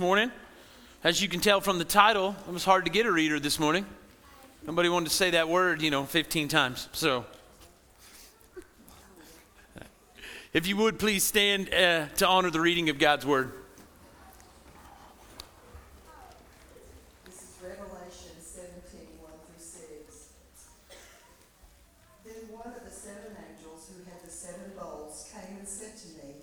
morning. As you can tell from the title, it was hard to get a reader this morning. Nobody wanted to say that word, you know, 15 times. So, if you would please stand uh, to honor the reading of God's word. This is Revelation 17, 1 through 6. Then one of the seven angels who had the seven bowls came and said to me,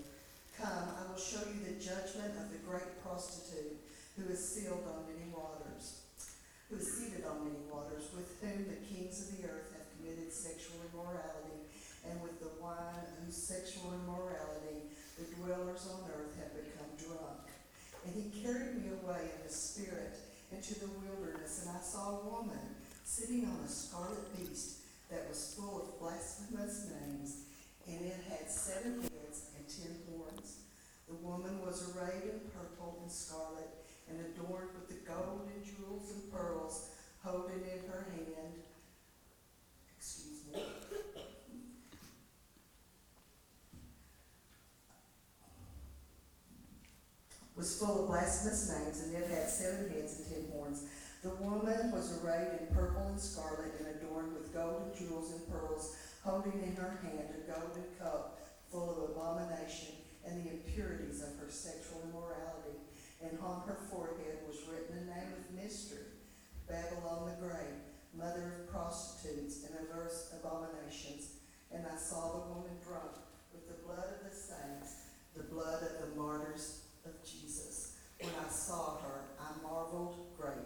Come, I will show you the judgment of the great prostitute who is sealed on many waters, who is seated on many waters, with whom the kings of the earth have committed sexual immorality, and with the wine whose sexual immorality the dwellers on earth have become drunk. And he carried me away in the spirit the wilderness, and I saw a woman sitting on a scarlet beast that was full of blasphemous names, and it had seven heads and ten horns. The woman was arrayed in purple and scarlet, and adorned with the gold and jewels and pearls, holding in her hand, excuse me, was full of blasphemous names, and it had seven heads and ten horns. The woman was arrayed in purple and scarlet, and adorned with gold and jewels and pearls, holding in her hand a golden cup full of abomination and the impurities of her sexual immorality. And on her forehead was written a name of mystery, Babylon the Great, mother of prostitutes and earth's abominations. And I saw the woman drunk with the blood of the saints, the blood of the martyrs I saw her, I marveled greatly.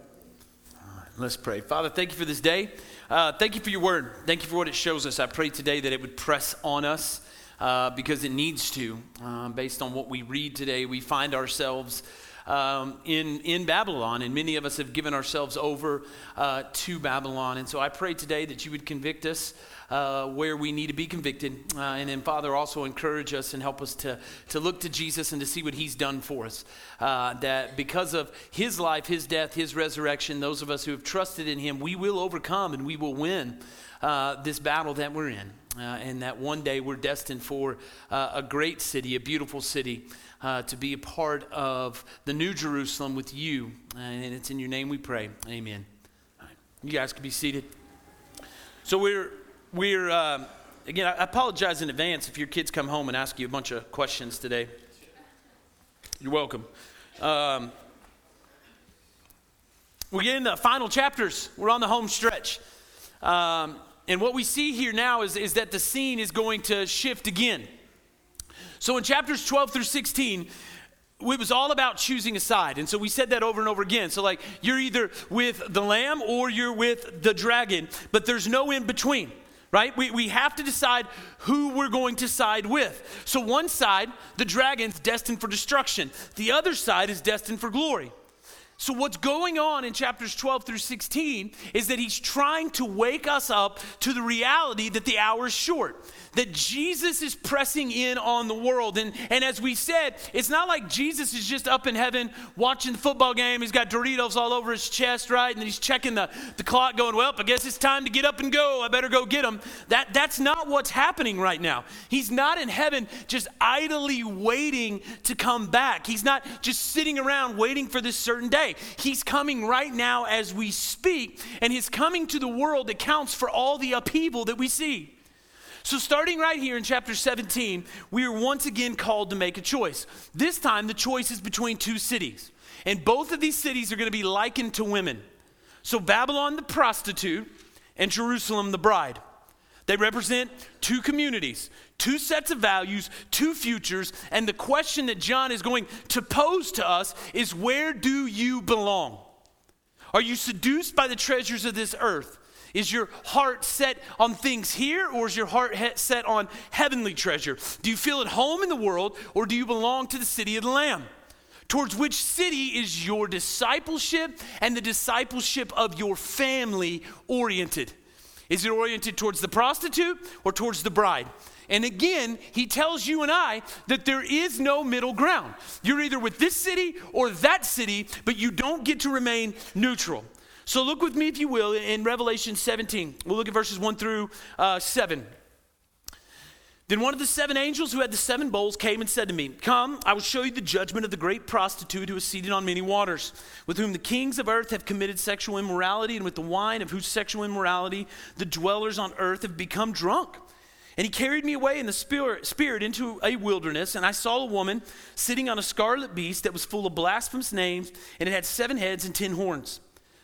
Let's pray. Father, thank you for this day. Uh, thank you for your word. Thank you for what it shows us. I pray today that it would press on us uh, because it needs to. Uh, based on what we read today, we find ourselves um, in, in Babylon, and many of us have given ourselves over uh, to Babylon. And so I pray today that you would convict us uh, where we need to be convicted. Uh, and then, Father, also encourage us and help us to, to look to Jesus and to see what he's done for us. Uh, that because of his life, his death, his resurrection, those of us who have trusted in him, we will overcome and we will win uh, this battle that we're in. Uh, and that one day we're destined for uh, a great city, a beautiful city, to be a part of the New Jerusalem with you. and it's in your name we pray. Amen. You guys can be seated. So we're we're um, again. I apologize in advance if your kids come home and ask you a bunch of questions today. You're welcome. Um, we're getting the final chapters. We're on the home stretch. Um, and what we see here now is, is that the scene is going to shift again. So in chapters 12 through 16, it was all about choosing a side. And so we said that over and over again. So, like, you're either with the lamb or you're with the dragon, but there's no in between, right? We, we have to decide who we're going to side with. So, one side, the dragon's destined for destruction, the other side is destined for glory. So, what's going on in chapters 12 through 16 is that he's trying to wake us up to the reality that the hour is short, that Jesus is pressing in on the world. And, and as we said, it's not like Jesus is just up in heaven watching the football game. He's got Doritos all over his chest, right? And he's checking the, the clock, going, Well, I guess it's time to get up and go. I better go get him. That, that's not what's happening right now. He's not in heaven just idly waiting to come back, he's not just sitting around waiting for this certain day. He's coming right now as we speak, and his coming to the world accounts for all the upheaval that we see. So, starting right here in chapter 17, we are once again called to make a choice. This time, the choice is between two cities, and both of these cities are going to be likened to women. So, Babylon, the prostitute, and Jerusalem, the bride. They represent two communities, two sets of values, two futures, and the question that John is going to pose to us is where do you belong? Are you seduced by the treasures of this earth? Is your heart set on things here or is your heart set on heavenly treasure? Do you feel at home in the world or do you belong to the city of the Lamb? Towards which city is your discipleship and the discipleship of your family oriented? Is it oriented towards the prostitute or towards the bride? And again, he tells you and I that there is no middle ground. You're either with this city or that city, but you don't get to remain neutral. So look with me, if you will, in Revelation 17. We'll look at verses 1 through uh, 7. Then one of the seven angels who had the seven bowls came and said to me, Come, I will show you the judgment of the great prostitute who is seated on many waters, with whom the kings of earth have committed sexual immorality, and with the wine of whose sexual immorality the dwellers on earth have become drunk. And he carried me away in the spirit, spirit into a wilderness, and I saw a woman sitting on a scarlet beast that was full of blasphemous names, and it had seven heads and ten horns.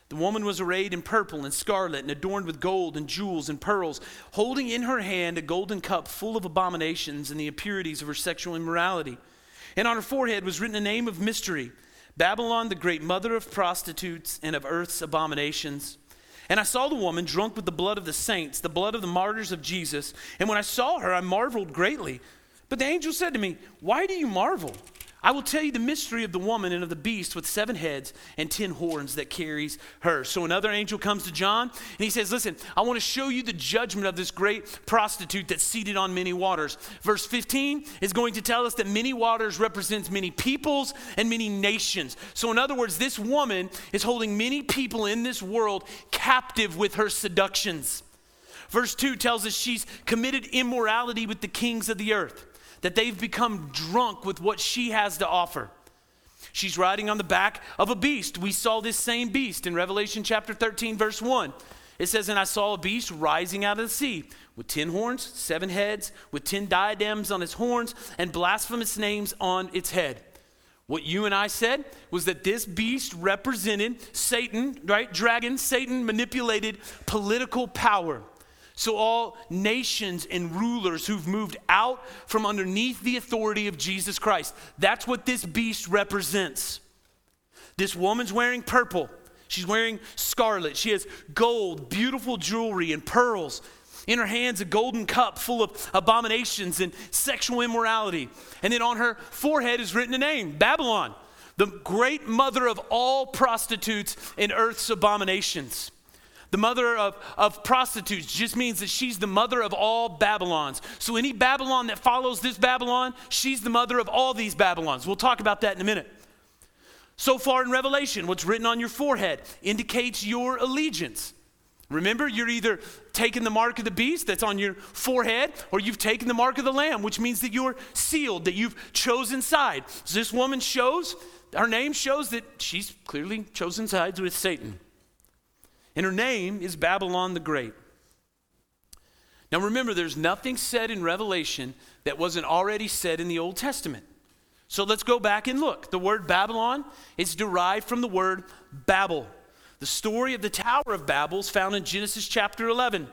The woman was arrayed in purple and scarlet and adorned with gold and jewels and pearls, holding in her hand a golden cup full of abominations and the impurities of her sexual immorality. And on her forehead was written a name of mystery Babylon, the great mother of prostitutes and of earth's abominations. And I saw the woman drunk with the blood of the saints, the blood of the martyrs of Jesus. And when I saw her, I marveled greatly. But the angel said to me, Why do you marvel? I will tell you the mystery of the woman and of the beast with seven heads and ten horns that carries her. So another angel comes to John and he says, Listen, I want to show you the judgment of this great prostitute that's seated on many waters. Verse 15 is going to tell us that many waters represents many peoples and many nations. So, in other words, this woman is holding many people in this world captive with her seductions. Verse 2 tells us she's committed immorality with the kings of the earth that they've become drunk with what she has to offer. She's riding on the back of a beast. We saw this same beast in Revelation chapter 13, verse 1. It says, And I saw a beast rising out of the sea with ten horns, seven heads, with ten diadems on its horns, and blasphemous names on its head. What you and I said was that this beast represented Satan, right? Dragon, Satan manipulated political power. So, all nations and rulers who've moved out from underneath the authority of Jesus Christ. That's what this beast represents. This woman's wearing purple. She's wearing scarlet. She has gold, beautiful jewelry, and pearls. In her hands, a golden cup full of abominations and sexual immorality. And then on her forehead is written a name Babylon, the great mother of all prostitutes and earth's abominations. The mother of, of prostitutes just means that she's the mother of all Babylons. So, any Babylon that follows this Babylon, she's the mother of all these Babylons. We'll talk about that in a minute. So far in Revelation, what's written on your forehead indicates your allegiance. Remember, you're either taking the mark of the beast that's on your forehead, or you've taken the mark of the lamb, which means that you're sealed, that you've chosen side. So this woman shows, her name shows that she's clearly chosen sides with Satan and her name is Babylon the Great. Now remember, there's nothing said in Revelation that wasn't already said in the Old Testament. So let's go back and look. The word Babylon is derived from the word Babel. The story of the Tower of Babel is found in Genesis chapter 11.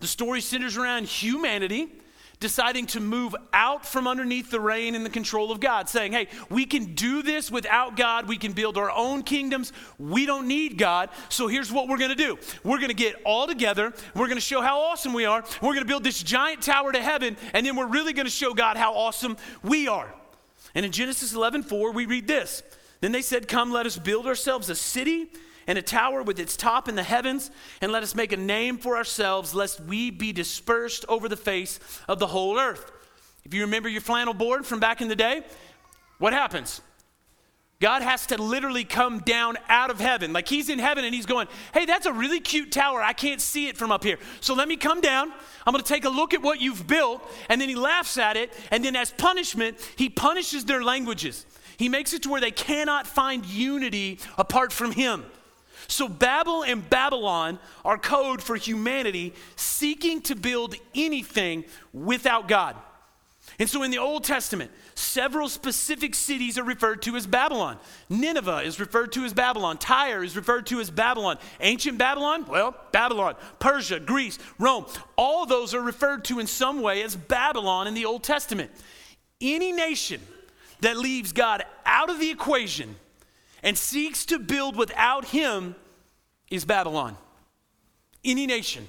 The story centers around humanity deciding to move out from underneath the reign and the control of God, saying, hey, we can do this without God. We can build our own kingdoms. We don't need God. So here's what we're going to do we're going to get all together. We're going to show how awesome we are. We're going to build this giant tower to heaven, and then we're really going to show God how awesome we are. And in Genesis 11 4, we read this. Then they said, Come, let us build ourselves a city and a tower with its top in the heavens, and let us make a name for ourselves, lest we be dispersed over the face of the whole earth. If you remember your flannel board from back in the day, what happens? God has to literally come down out of heaven. Like he's in heaven and he's going, Hey, that's a really cute tower. I can't see it from up here. So let me come down. I'm going to take a look at what you've built. And then he laughs at it. And then, as punishment, he punishes their languages. He makes it to where they cannot find unity apart from him. So, Babel and Babylon are code for humanity seeking to build anything without God. And so, in the Old Testament, several specific cities are referred to as Babylon. Nineveh is referred to as Babylon. Tyre is referred to as Babylon. Ancient Babylon, well, Babylon. Persia, Greece, Rome, all those are referred to in some way as Babylon in the Old Testament. Any nation that leaves God out of the equation and seeks to build without him is Babylon. Any nation.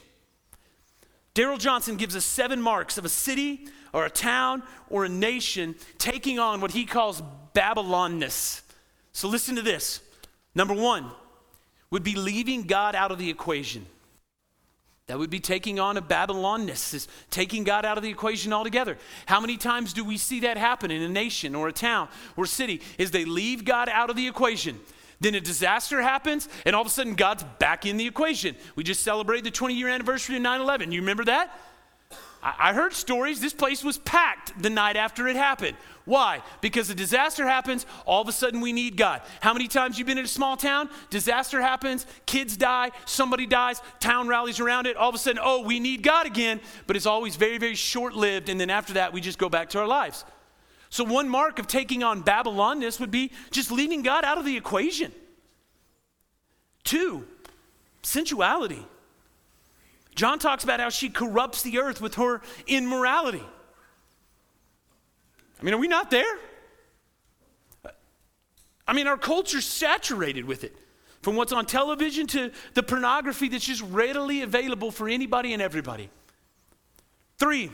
Darrell Johnson gives us seven marks of a city or a town or a nation taking on what he calls Babylonness. So listen to this. Number one would be leaving God out of the equation. That would be taking on a Babylonness, is taking God out of the equation altogether. How many times do we see that happen in a nation or a town or city? Is they leave God out of the equation. Then a disaster happens, and all of a sudden God's back in the equation. We just celebrated the 20 year anniversary of 9 11. You remember that? I, heard stories, this place was packed the night after it happened. Why? Because a disaster happens, all of a sudden we need God. How many times you been in a small town? Disaster happens, kids die, somebody dies, town rallies around it, all of a sudden, oh, we need God again, but it's always very, very short lived, and then after that, we just go back to our lives. So, one mark of taking on Babylonness would be just leaving God out of the equation. Two, sensuality. John talks about how she corrupts the earth with her immorality. I mean, are we not there? I mean, our culture's saturated with it. From what's on television to the pornography that's just readily available for anybody and everybody. Three,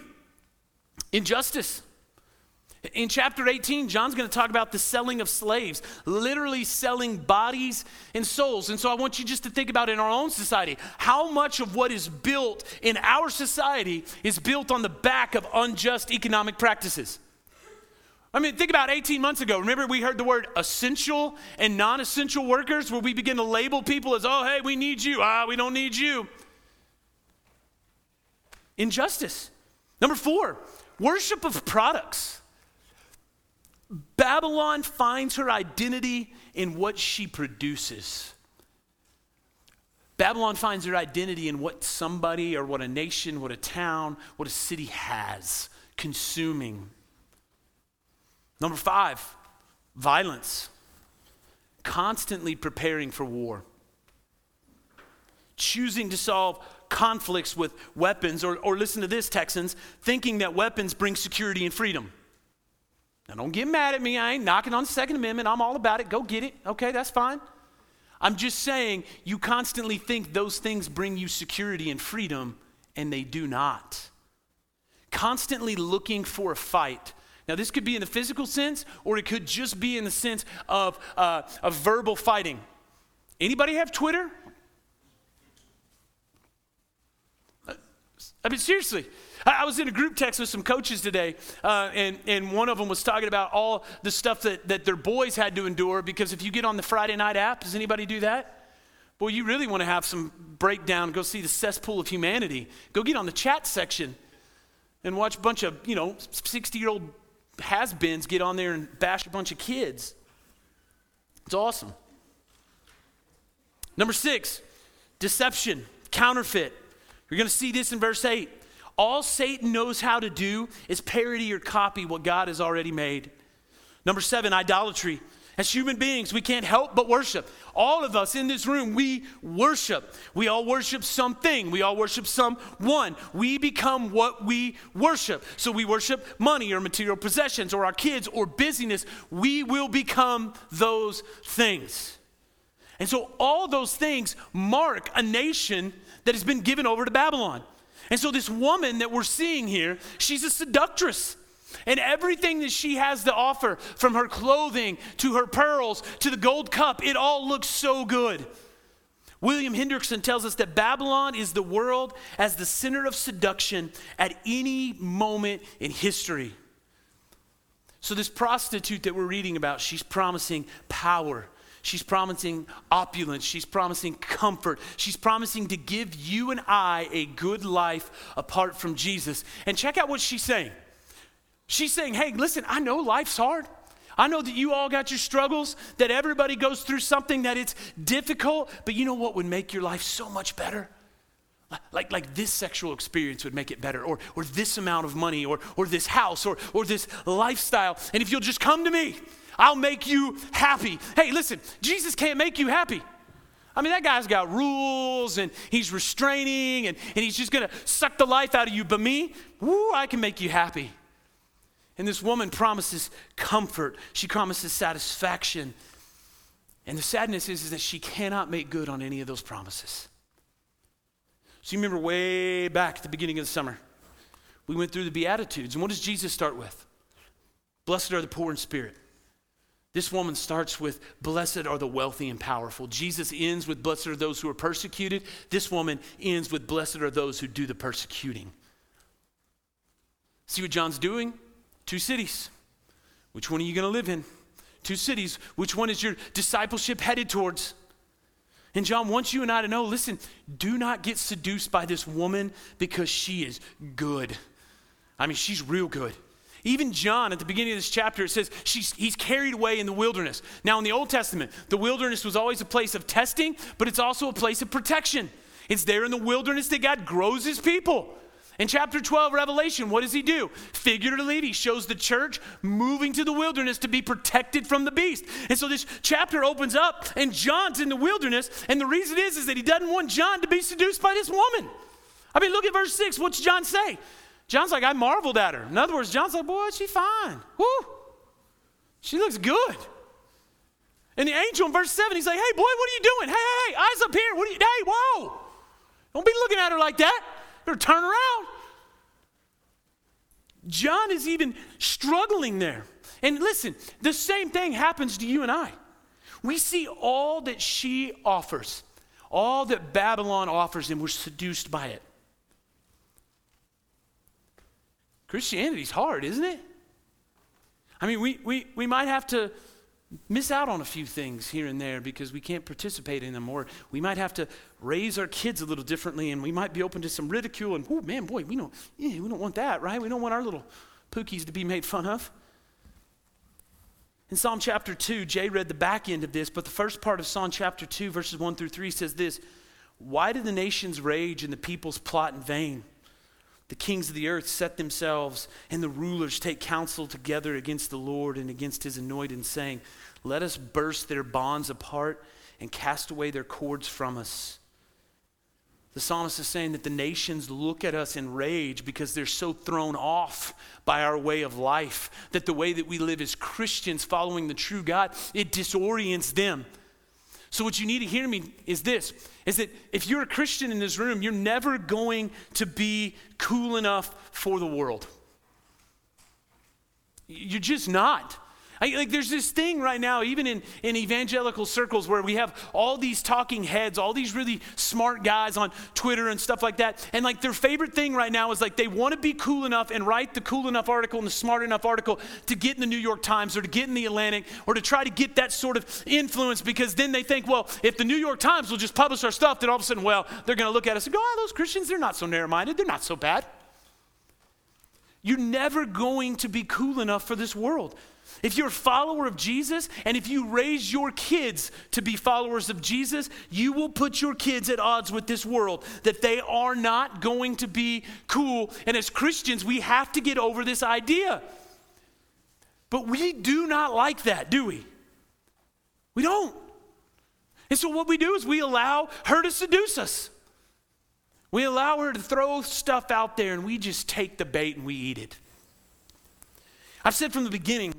injustice. In chapter 18, John's going to talk about the selling of slaves, literally selling bodies and souls. And so I want you just to think about in our own society how much of what is built in our society is built on the back of unjust economic practices. I mean, think about 18 months ago. Remember, we heard the word essential and non essential workers, where we begin to label people as, oh, hey, we need you. Ah, we don't need you. Injustice. Number four, worship of products. Babylon finds her identity in what she produces. Babylon finds her identity in what somebody or what a nation, what a town, what a city has, consuming. Number five, violence. Constantly preparing for war. Choosing to solve conflicts with weapons, or, or listen to this, Texans, thinking that weapons bring security and freedom. Now, don't get mad at me. I ain't knocking on the Second Amendment. I'm all about it. Go get it. Okay, that's fine. I'm just saying you constantly think those things bring you security and freedom, and they do not. Constantly looking for a fight. Now, this could be in the physical sense, or it could just be in the sense of, uh, of verbal fighting. Anybody have Twitter? Uh, I mean, seriously, I was in a group text with some coaches today, uh, and, and one of them was talking about all the stuff that, that their boys had to endure because if you get on the Friday night app, does anybody do that? Boy, you really want to have some breakdown, go see the cesspool of humanity. Go get on the chat section and watch a bunch of, you know, 60 year old has beens get on there and bash a bunch of kids. It's awesome. Number six, deception, counterfeit. You're going to see this in verse 8. All Satan knows how to do is parody or copy what God has already made. Number seven, idolatry. As human beings, we can't help but worship. All of us in this room, we worship. We all worship something. We all worship someone. We become what we worship. So we worship money or material possessions or our kids or busyness. We will become those things. And so all those things mark a nation that has been given over to Babylon. And so, this woman that we're seeing here, she's a seductress. And everything that she has to offer, from her clothing to her pearls to the gold cup, it all looks so good. William Hendriksen tells us that Babylon is the world as the center of seduction at any moment in history. So, this prostitute that we're reading about, she's promising power She's promising opulence. She's promising comfort. She's promising to give you and I a good life apart from Jesus. And check out what she's saying. She's saying, hey, listen, I know life's hard. I know that you all got your struggles, that everybody goes through something that it's difficult, but you know what would make your life so much better? Like, like this sexual experience would make it better, or, or this amount of money, or, or this house, or, or this lifestyle. And if you'll just come to me, I'll make you happy. Hey, listen, Jesus can't make you happy. I mean, that guy's got rules and he's restraining and, and he's just gonna suck the life out of you. But me, woo, I can make you happy. And this woman promises comfort, she promises satisfaction. And the sadness is, is that she cannot make good on any of those promises. So you remember way back at the beginning of the summer, we went through the Beatitudes. And what does Jesus start with? Blessed are the poor in spirit. This woman starts with, Blessed are the wealthy and powerful. Jesus ends with, Blessed are those who are persecuted. This woman ends with, Blessed are those who do the persecuting. See what John's doing? Two cities. Which one are you going to live in? Two cities. Which one is your discipleship headed towards? And John wants you and I to know listen, do not get seduced by this woman because she is good. I mean, she's real good. Even John, at the beginning of this chapter, it says he's carried away in the wilderness. Now, in the Old Testament, the wilderness was always a place of testing, but it's also a place of protection. It's there in the wilderness that God grows his people. In chapter 12, Revelation, what does he do? Figuratively, he shows the church moving to the wilderness to be protected from the beast. And so this chapter opens up, and John's in the wilderness. And the reason is, is that he doesn't want John to be seduced by this woman. I mean, look at verse 6. What's John say? John's like, I marveled at her. In other words, John's like, boy, she's fine. Woo! She looks good. And the angel in verse 7, he's like, hey, boy, what are you doing? Hey, hey, hey, eyes up here. What are you, hey, whoa. Don't be looking at her like that. Better turn around. John is even struggling there. And listen, the same thing happens to you and I. We see all that she offers, all that Babylon offers, and we're seduced by it. Christianity's hard, isn't it? I mean, we, we, we might have to miss out on a few things here and there because we can't participate in them, or we might have to raise our kids a little differently, and we might be open to some ridicule. And oh man, boy, we don't, yeah, we don't want that, right? We don't want our little pookies to be made fun of. In Psalm chapter 2, Jay read the back end of this, but the first part of Psalm chapter 2, verses 1 through 3 says this Why do the nations rage and the peoples plot in vain? The kings of the earth set themselves, and the rulers take counsel together against the Lord and against his anointed, saying, Let us burst their bonds apart and cast away their cords from us. The psalmist is saying that the nations look at us in rage because they're so thrown off by our way of life, that the way that we live as Christians following the true God, it disorients them. So, what you need to hear me is this is that if you're a Christian in this room, you're never going to be cool enough for the world. You're just not. I, like there's this thing right now, even in, in evangelical circles, where we have all these talking heads, all these really smart guys on Twitter and stuff like that. And like their favorite thing right now is like they want to be cool enough and write the cool enough article and the smart enough article to get in the New York Times or to get in the Atlantic or to try to get that sort of influence because then they think, well, if the New York Times will just publish our stuff, then all of a sudden, well, they're going to look at us and go, oh, those Christians, they're not so narrow minded, they're not so bad. You're never going to be cool enough for this world. If you're a follower of Jesus and if you raise your kids to be followers of Jesus, you will put your kids at odds with this world, that they are not going to be cool. And as Christians, we have to get over this idea. But we do not like that, do we? We don't. And so what we do is we allow her to seduce us. We allow her to throw stuff out there and we just take the bait and we eat it. I've said from the beginning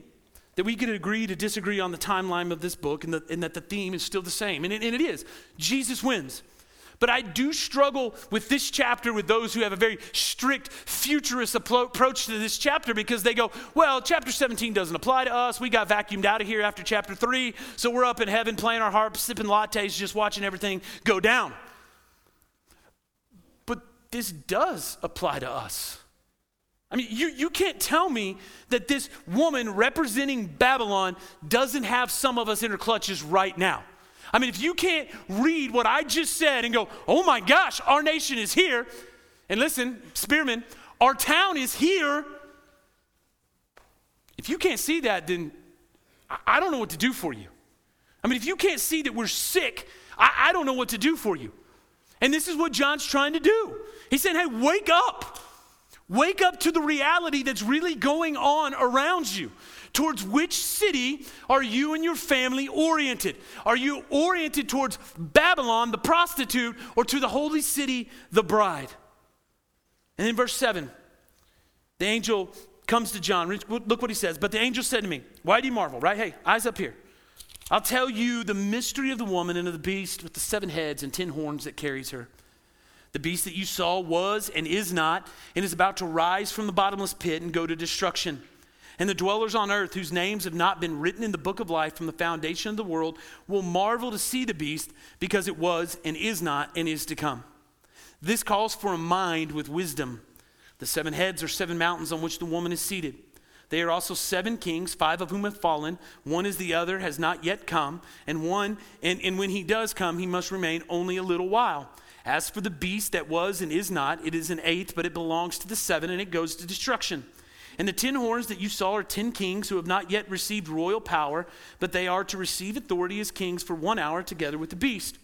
that we could agree to disagree on the timeline of this book and, the, and that the theme is still the same. And it, and it is Jesus wins. But I do struggle with this chapter with those who have a very strict futurist approach to this chapter because they go, well, chapter 17 doesn't apply to us. We got vacuumed out of here after chapter 3, so we're up in heaven playing our harps, sipping lattes, just watching everything go down. But this does apply to us. I mean, you, you can't tell me that this woman representing Babylon doesn't have some of us in her clutches right now. I mean, if you can't read what I just said and go, oh my gosh, our nation is here, and listen, Spearman, our town is here. If you can't see that, then I don't know what to do for you. I mean, if you can't see that we're sick, I, I don't know what to do for you. And this is what John's trying to do. He's saying, hey, wake up. Wake up to the reality that's really going on around you. Towards which city are you and your family oriented? Are you oriented towards Babylon, the prostitute, or to the holy city, the bride? And in verse 7, the angel comes to John. Look what he says. But the angel said to me, Why do you marvel? Right? Hey, eyes up here. I'll tell you the mystery of the woman and of the beast with the seven heads and ten horns that carries her. The beast that you saw was and is not, and is about to rise from the bottomless pit and go to destruction. And the dwellers on earth, whose names have not been written in the book of life from the foundation of the world, will marvel to see the beast, because it was and is not and is to come. This calls for a mind with wisdom. The seven heads are seven mountains on which the woman is seated. They are also seven kings, five of whom have fallen. One is the other, has not yet come. And one, and, and when he does come, he must remain only a little while. As for the beast that was and is not, it is an eighth, but it belongs to the seven, and it goes to destruction. And the ten horns that you saw are ten kings who have not yet received royal power, but they are to receive authority as kings for one hour together with the beast.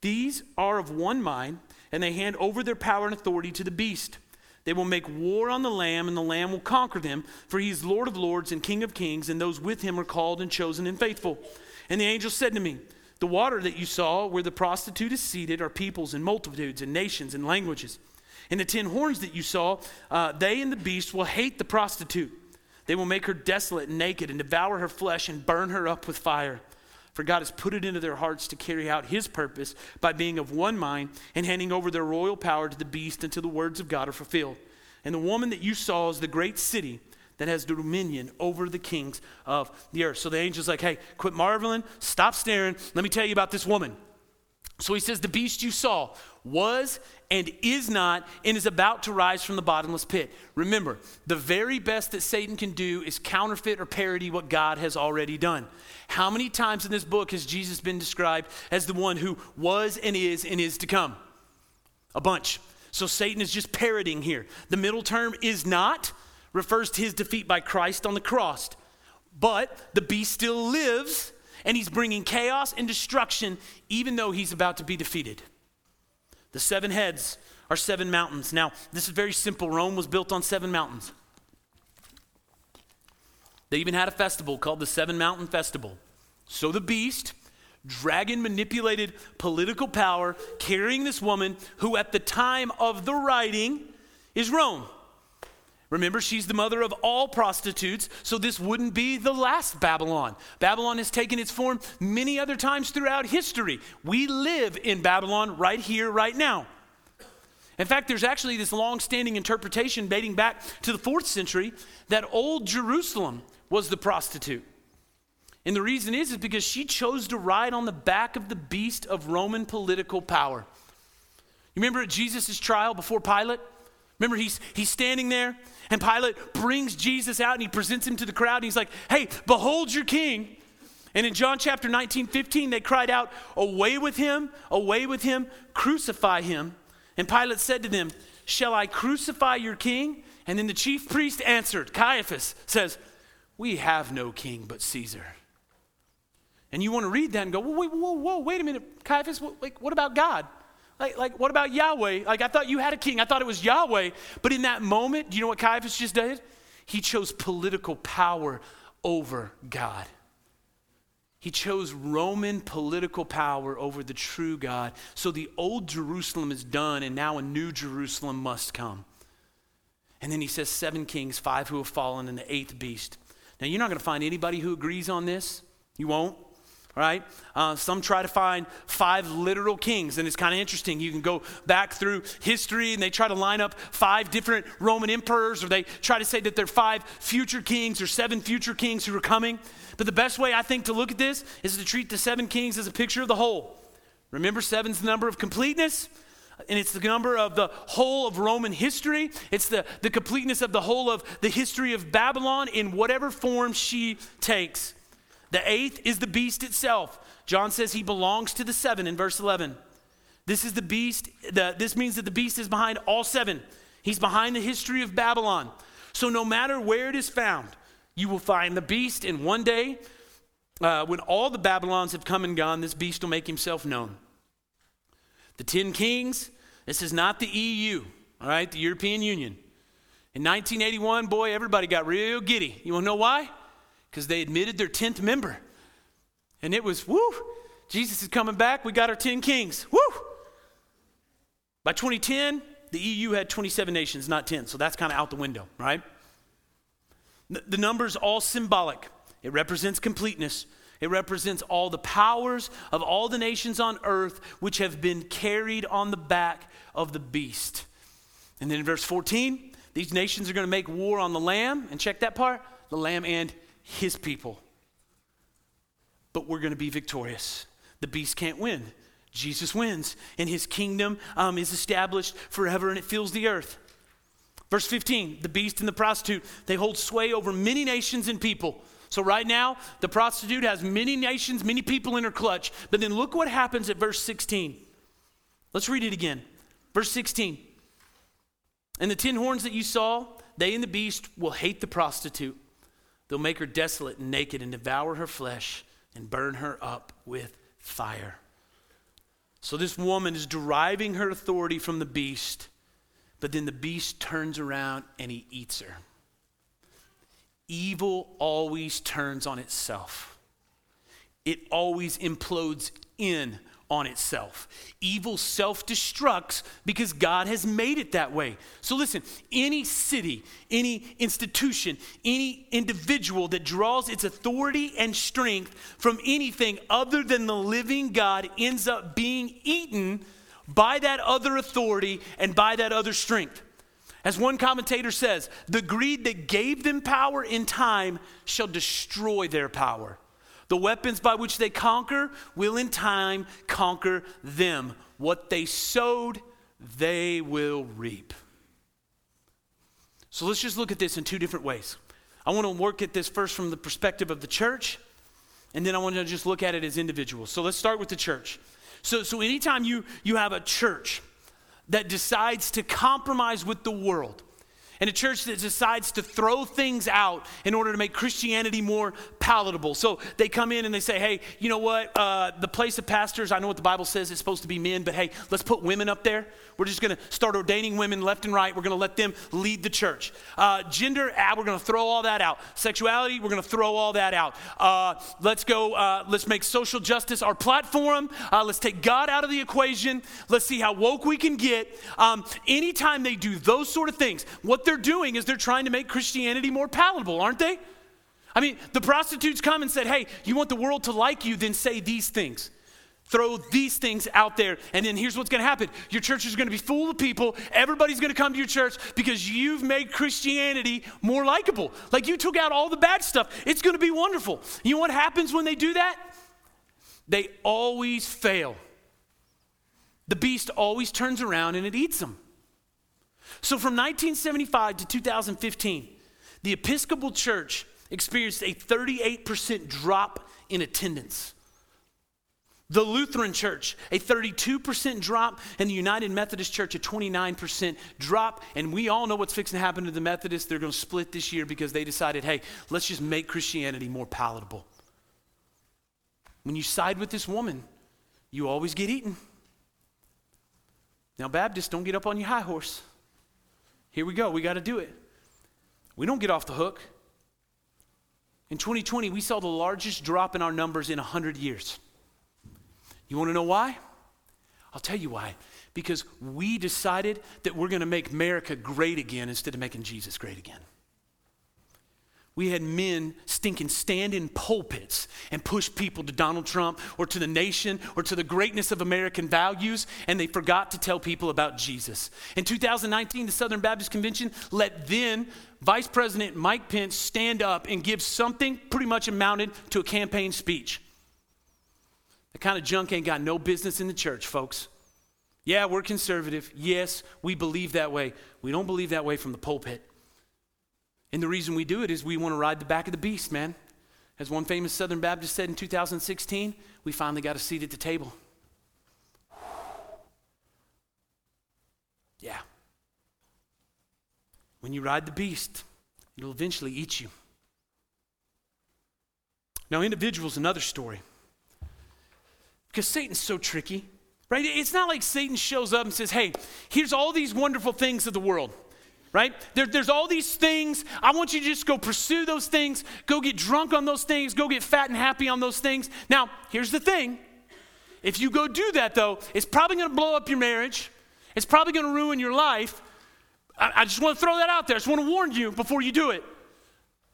These are of one mind, and they hand over their power and authority to the beast. They will make war on the Lamb, and the Lamb will conquer them, for he is Lord of lords and King of kings, and those with him are called and chosen and faithful. And the angel said to me, The water that you saw where the prostitute is seated are peoples and multitudes and nations and languages. And the ten horns that you saw, uh, they and the beast will hate the prostitute. They will make her desolate and naked and devour her flesh and burn her up with fire. For God has put it into their hearts to carry out his purpose by being of one mind and handing over their royal power to the beast until the words of God are fulfilled. And the woman that you saw is the great city that has dominion over the kings of the earth. So the angel's like, hey, quit marveling, stop staring. Let me tell you about this woman. So he says, The beast you saw was and is not and is about to rise from the bottomless pit. Remember, the very best that Satan can do is counterfeit or parody what God has already done. How many times in this book has Jesus been described as the one who was and is and is to come? A bunch. So Satan is just parroting here. The middle term is not refers to his defeat by Christ on the cross. But the beast still lives and he's bringing chaos and destruction even though he's about to be defeated. The seven heads are seven mountains. Now, this is very simple. Rome was built on seven mountains. They even had a festival called the Seven Mountain Festival. So the beast, dragon manipulated political power, carrying this woman who, at the time of the writing, is Rome. Remember, she's the mother of all prostitutes, so this wouldn't be the last Babylon. Babylon has taken its form many other times throughout history. We live in Babylon right here, right now. In fact, there's actually this long standing interpretation dating back to the fourth century that old Jerusalem was the prostitute. And the reason is, is because she chose to ride on the back of the beast of Roman political power. You remember at Jesus' trial before Pilate? Remember, he's, he's standing there, and Pilate brings Jesus out and he presents him to the crowd, and he's like, Hey, behold your king. And in John chapter 19, 15, they cried out, Away with him, away with him, crucify him. And Pilate said to them, Shall I crucify your king? And then the chief priest answered, Caiaphas says, We have no king but Caesar. And you want to read that and go, Whoa, whoa, whoa, wait a minute, Caiaphas, what, like, what about God? Like, like, what about Yahweh? Like, I thought you had a king. I thought it was Yahweh. But in that moment, do you know what Caiaphas just did? He chose political power over God. He chose Roman political power over the true God. So the old Jerusalem is done, and now a new Jerusalem must come. And then he says, seven kings, five who have fallen, and the eighth beast. Now, you're not going to find anybody who agrees on this. You won't right? Uh, some try to find five literal kings, and it's kind of interesting. You can go back through history and they try to line up five different Roman emperors, or they try to say that there are five future kings or seven future kings who are coming. But the best way I think to look at this is to treat the seven kings as a picture of the whole. Remember, seven's the number of completeness. And it's the number of the whole of Roman history. It's the, the completeness of the whole of the history of Babylon in whatever form she takes. The eighth is the beast itself. John says he belongs to the seven in verse 11. This is the beast. The, this means that the beast is behind all seven. He's behind the history of Babylon. So no matter where it is found, you will find the beast, and one day, uh, when all the Babylons have come and gone, this beast will make himself known. The ten kings, this is not the EU, all right, the European Union. In 1981, boy, everybody got real giddy. You want to know why? Because they admitted their 10th member. And it was, woo, Jesus is coming back. We got our 10 kings. Woo! By 2010, the EU had 27 nations, not 10. So that's kind of out the window, right? The number's all symbolic. It represents completeness. It represents all the powers of all the nations on earth which have been carried on the back of the beast. And then in verse 14, these nations are going to make war on the Lamb. And check that part the Lamb and his people. But we're going to be victorious. The beast can't win. Jesus wins, and his kingdom um, is established forever and it fills the earth. Verse 15 the beast and the prostitute, they hold sway over many nations and people. So, right now, the prostitute has many nations, many people in her clutch. But then look what happens at verse 16. Let's read it again. Verse 16. And the ten horns that you saw, they and the beast will hate the prostitute. They'll make her desolate and naked and devour her flesh and burn her up with fire. So this woman is deriving her authority from the beast, but then the beast turns around and he eats her. Evil always turns on itself, it always implodes in on itself. Evil self destructs because God has made it that way. So listen, any city, any institution, any individual that draws its authority and strength from anything other than the living God ends up being eaten by that other authority and by that other strength. As one commentator says, the greed that gave them power in time shall destroy their power. The weapons by which they conquer will in time conquer them. What they sowed, they will reap. So let's just look at this in two different ways. I want to work at this first from the perspective of the church, and then I want to just look at it as individuals. So let's start with the church. So, so anytime you, you have a church that decides to compromise with the world, and a church that decides to throw things out in order to make Christianity more palatable. So they come in and they say, hey, you know what? Uh, the place of pastors, I know what the Bible says it's supposed to be men, but hey, let's put women up there. We're just going to start ordaining women left and right. We're going to let them lead the church. Uh, gender, ah, we're going to throw all that out. Sexuality, we're going to throw all that out. Uh, let's go, uh, let's make social justice our platform. Uh, let's take God out of the equation. Let's see how woke we can get. Um, anytime they do those sort of things, what they're doing is they're trying to make Christianity more palatable, aren't they? I mean, the prostitutes come and said, hey, you want the world to like you, then say these things. Throw these things out there, and then here's what's gonna happen. Your church is gonna be full of people. Everybody's gonna come to your church because you've made Christianity more likable. Like you took out all the bad stuff. It's gonna be wonderful. You know what happens when they do that? They always fail. The beast always turns around and it eats them. So from 1975 to 2015, the Episcopal Church experienced a 38% drop in attendance. The Lutheran Church, a 32% drop, and the United Methodist Church, a 29% drop. And we all know what's fixing to happen to the Methodists. They're going to split this year because they decided, hey, let's just make Christianity more palatable. When you side with this woman, you always get eaten. Now, Baptists, don't get up on your high horse. Here we go. We got to do it. We don't get off the hook. In 2020, we saw the largest drop in our numbers in 100 years. You want to know why? I'll tell you why. Because we decided that we're going to make America great again instead of making Jesus great again. We had men stinking stand in pulpits and push people to Donald Trump or to the nation or to the greatness of American values, and they forgot to tell people about Jesus. In 2019, the Southern Baptist Convention let then Vice President Mike Pence stand up and give something pretty much amounted to a campaign speech. The kind of junk ain't got no business in the church, folks. Yeah, we're conservative. Yes, we believe that way. We don't believe that way from the pulpit. And the reason we do it is we want to ride the back of the beast, man. As one famous Southern Baptist said in 2016, we finally got a seat at the table. Yeah. When you ride the beast, it'll eventually eat you. Now, individuals, another story. Because Satan's so tricky, right? It's not like Satan shows up and says, hey, here's all these wonderful things of the world right? There, there's all these things. I want you to just go pursue those things, go get drunk on those things, go get fat and happy on those things. Now, here's the thing if you go do that, though, it's probably going to blow up your marriage, it's probably going to ruin your life. I, I, just want to throw that out there. I just want to warn you before you do it.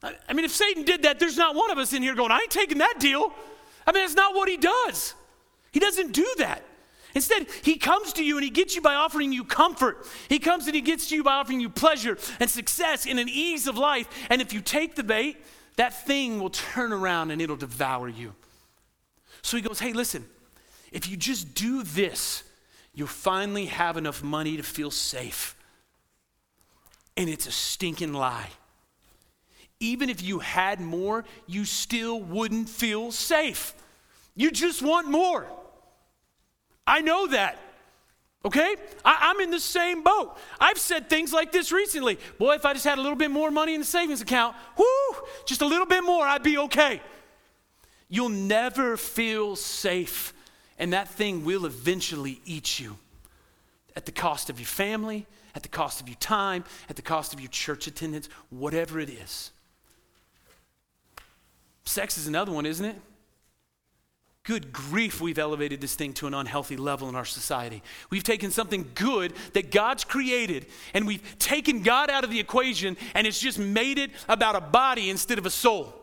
I, I mean, if Satan did that, there's not one of us in here going, I ain't taking that deal. I mean, that's not what he does. He doesn't do that. Instead, he comes to you and he gets you by offering you comfort. He comes and he gets to you by offering you pleasure and success and an ease of life. And if you take the bait, that thing will turn around and it'll devour you. So he goes, Hey, listen, if you just do this, you'll finally have enough money to feel safe. And it's a stinking lie. Even if you had more, you still wouldn't feel safe. You just want more. I know that. Okay? I, am in the same boat. I've said things like this recently. Boy, if I just had a little bit more money in the savings account, whoo, just a little bit more, I'd be okay. You'll never feel safe, and that thing will eventually eat you at the cost of your family, at the cost of your time, at the cost of your church attendance, whatever it is. Sex is another one, isn't it? Good grief, we've elevated this thing to an unhealthy level in our society. We've taken something good that God's created and we've taken God out of the equation and it's just made it about a body instead of a soul.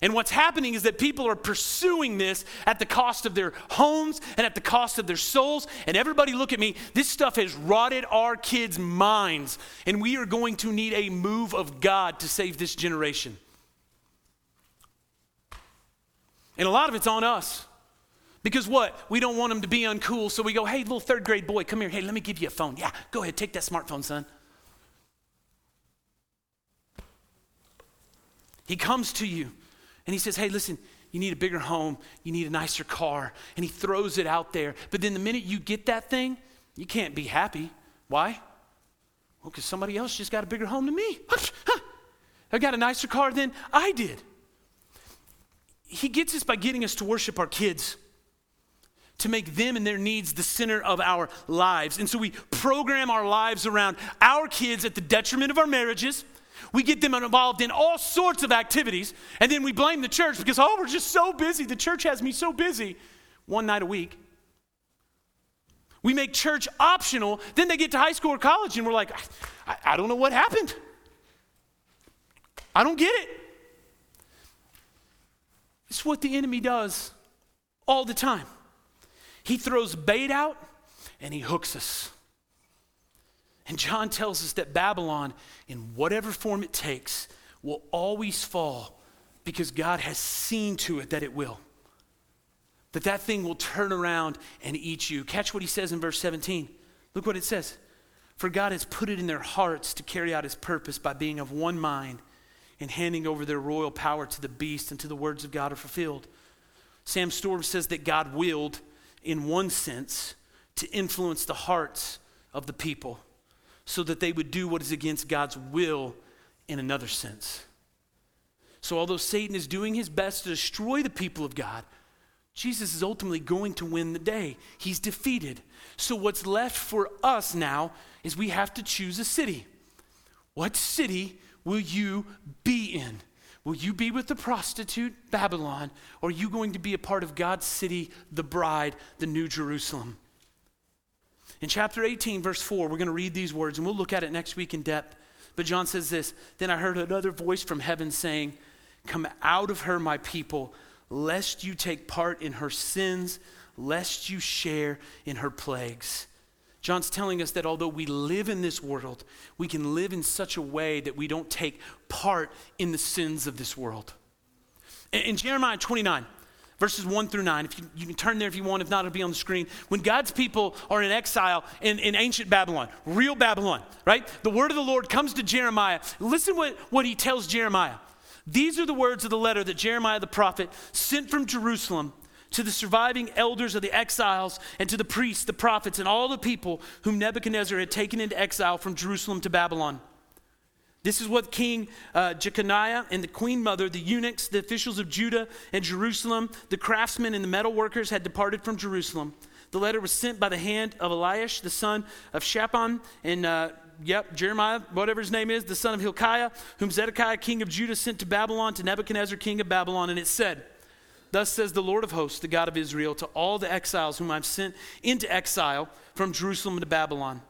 And what's happening is that people are pursuing this at the cost of their homes and at the cost of their souls. And everybody, look at me. This stuff has rotted our kids' minds. And we are going to need a move of God to save this generation. And a lot of it's on us. Because what? We don't want them to be uncool, so we go, hey, little third grade boy, come here. Hey, let me give you a phone. Yeah, go ahead, take that smartphone, son. He comes to you and he says, hey, listen, you need a bigger home, you need a nicer car, and he throws it out there. But then the minute you get that thing, you can't be happy. Why? Well, because somebody else just got a bigger home than me. I got a nicer car than I did. He gets us by getting us to worship our kids, to make them and their needs the center of our lives. And so we program our lives around our kids at the detriment of our marriages. We get them involved in all sorts of activities, and then we blame the church because, oh, we're just so busy. The church has me so busy one night a week. We make church optional. Then they get to high school or college, and we're like, I, I don't know what happened. I don't get it. It's what the enemy does all the time. He throws bait out and he hooks us. And John tells us that Babylon, in whatever form it takes, will always fall because God has seen to it that it will. That that thing will turn around and eat you. Catch what he says in verse 17. Look what it says. For God has put it in their hearts to carry out his purpose by being of one mind and handing over their royal power to the beast until the words of God are fulfilled. Sam Storms says that God willed, in one sense, to influence the hearts of the people so that they would do what is against God's will in another sense. So, although Satan is doing his best to destroy the people of God, Jesus is ultimately going to win the day. He's defeated. So, what's left for us now is we have to choose a city. What city will you be in? Will you be with the prostitute, Babylon, or are you going to be a part of God's city, the bride, the New Jerusalem? In chapter 18, verse 4, we're going to read these words and we'll look at it next week in depth. But John says this Then I heard another voice from heaven saying, Come out of her, my people, lest you take part in her sins, lest you share in her plagues. John's telling us that although we live in this world, we can live in such a way that we don't take part in the sins of this world. In, in Jeremiah 29, verses 1 through 9, if you, you, can turn there if you want, if not, it'll be on the screen. When God's people are in exile in, in ancient Babylon, real Babylon, right? The word of the Lord comes to Jeremiah. Listen what, what he tells Jeremiah. These are the words of the letter that Jeremiah the prophet sent from Jerusalem to the surviving elders of the exiles, and to the priests, the prophets, and all the people whom Nebuchadnezzar had taken into exile from Jerusalem to Babylon. This is what King uh, Jeconiah and the queen mother, the eunuchs, the officials of Judah and Jerusalem, the craftsmen and the metal workers had departed from Jerusalem. The letter was sent by the hand of Eliash, the son of Shaphan, and uh, yep, Jeremiah, whatever his name is, the son of Hilkiah, whom Zedekiah, king of Judah, sent to Babylon to Nebuchadnezzar, king of Babylon. And it said, Thus says the Lord of hosts, the God of Israel, to all the exiles whom I've sent into exile from Jerusalem to Babylon.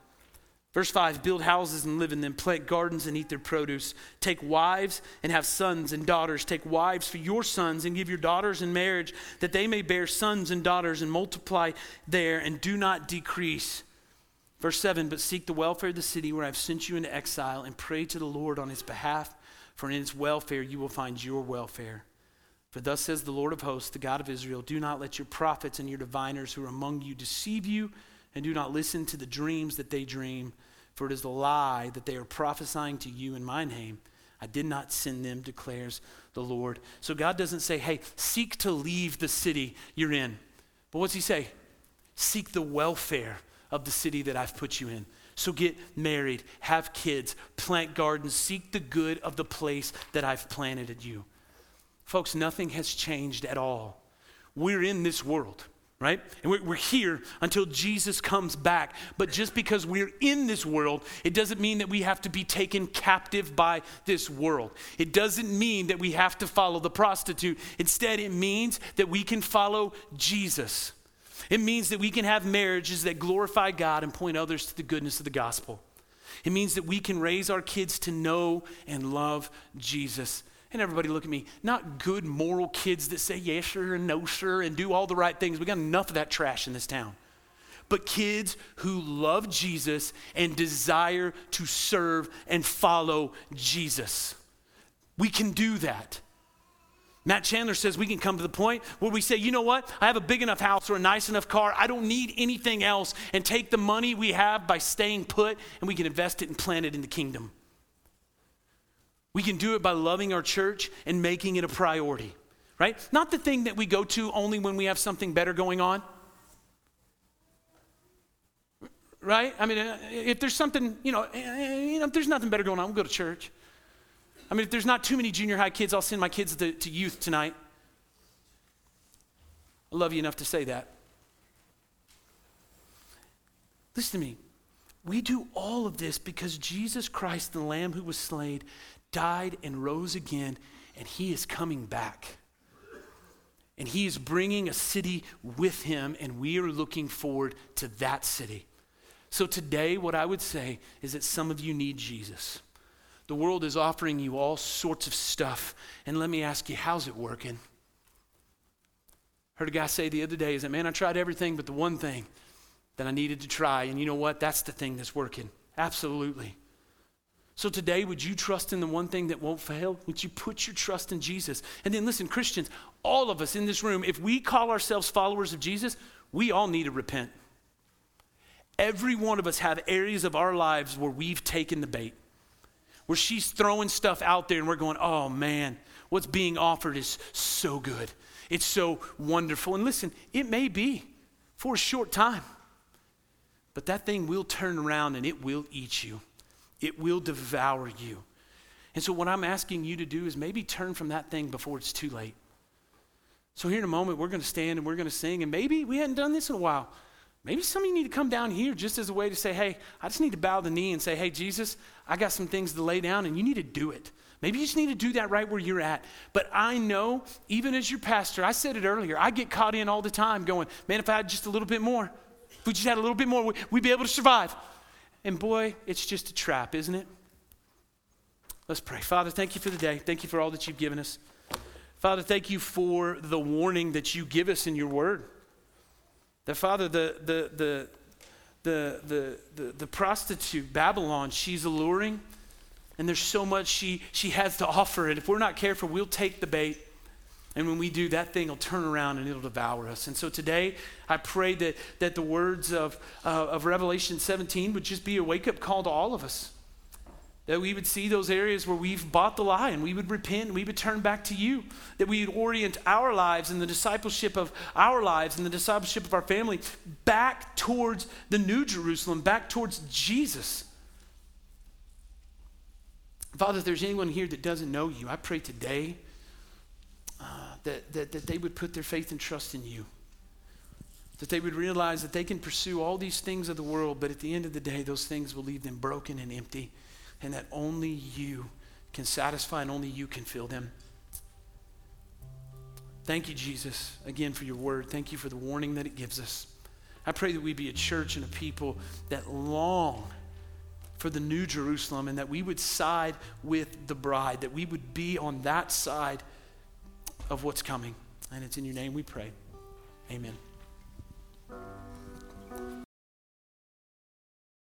Verse 5 Build houses and live in them, plant gardens and eat their produce. Take wives and have sons and daughters. Take wives for your sons and give your daughters in marriage, that they may bear sons and daughters and multiply there and do not decrease. Verse 7 But seek the welfare of the city where I've sent you into exile and pray to the Lord on its behalf, for in its welfare you will find your welfare. For thus says the Lord of hosts, the God of Israel Do not let your prophets and your diviners who are among you deceive you, and do not listen to the dreams that they dream, for it is a lie that they are prophesying to you in my name. I did not send them, declares the Lord. So God doesn't say, hey, seek to leave the city you're in. But what's he say? Seek the welfare of the city that I've put you in. So get married, have kids, plant gardens, seek the good of the place that I've planted you. Folks, nothing has changed at all. We're in this world, right? And we're, here until Jesus comes back. But just because we're in this world, it doesn't mean that we have to be taken captive by this world. It doesn't mean that we have to follow the prostitute. Instead, it means that we can follow Jesus. It means that we can have marriages that glorify God and point others to the goodness of the gospel. It means that we can raise our kids to know and love Jesus. And everybody look at me, not good moral kids that say yes, sir, and no, sir, and do all the right things. We got enough of that trash in this town. But kids who love Jesus and desire to serve and follow Jesus. We can do that. Matt Chandler says we can come to the point where we say, you know what? I have a big enough house or a nice enough car. I don't need anything else. And take the money we have by staying put and we can invest it and plant it in the kingdom. We can do it by loving our church and making it a priority, right? Not the thing that we go to only when we have something better going on. Right? I mean, uh, if there's something, you know, you know, if there's nothing better going on, we'll go to church. I mean, if there's not too many junior high kids, I'll send my kids to, to youth tonight. I love you enough to say that. Listen to me. We do all of this because Jesus Christ, the Lamb who was slain, died and rose again, and he is coming back. And he is bringing a city with him, and we are looking forward to that city. So today, what I would say is that some of you need Jesus. The world is offering you all sorts of stuff. And let me ask you, how's it working? Heard a guy say the other day, is that, man, I tried everything but the one thing that I needed to try. And you know what? That's the thing that's working. Absolutely. So today, would you trust in the one thing that won't fail? Would you put your trust in Jesus? And then listen, Christians, all of us in this room, if we call ourselves followers of Jesus, we all need to repent. Every one of us have areas of our lives where we've taken the bait, where she's throwing stuff out there and we're going, oh man, what's being offered is so good. It's so wonderful. And listen, it may be for a short time, but that thing will turn around and it will eat you, it will devour you. And so, what I'm asking you to do is maybe turn from that thing before it's too late. So, here in a moment, we're going to stand and we're going to sing, and maybe we hadn't done this in a while. Maybe some of you need to come down here just as a way to say, hey, I just need to bow the knee and say, hey, Jesus, I got some things to lay down, and you need to do it. Maybe you just need to do that right where you're at. But I know, even as your pastor, I said it earlier, I get caught in all the time going, man, if I had just a little bit more, if we just had a little bit more, we'd be able to survive. And boy, it's just a trap, isn't it? Let's pray. Father, thank you for the day. Thank you for all that you've given us. Father, thank you for the warning that you give us in your word. That, Father, the, the, the, the, the, the, the prostitute, Babylon, she's alluring, and there's so much she, she has to offer. And if we're not careful, we'll take the bait. And when we do, that thing will turn around and it'll devour us. And so today, I pray that, that the words of, uh, of Revelation 17 would just be a wake up call to all of us. That we would see those areas where we've bought the lie and we would repent and we would turn back to you. That we would orient our lives and the discipleship of our lives and the discipleship of our family back towards the new Jerusalem, back towards Jesus. Father, if there's anyone here that doesn't know you, I pray today that, that, that they would put their faith and trust in you. That they would realize that they can pursue all these things of the world, but at the end of the day, those things will leave them broken and empty and that only you can satisfy and only you can fill them. Thank you, Jesus, again for your word. Thank you for the warning that it gives us. I pray that we be a church and a people that long for the new Jerusalem and that we would side with the bride, that we would be on that side of what's coming. And it's in your name we pray. Amen.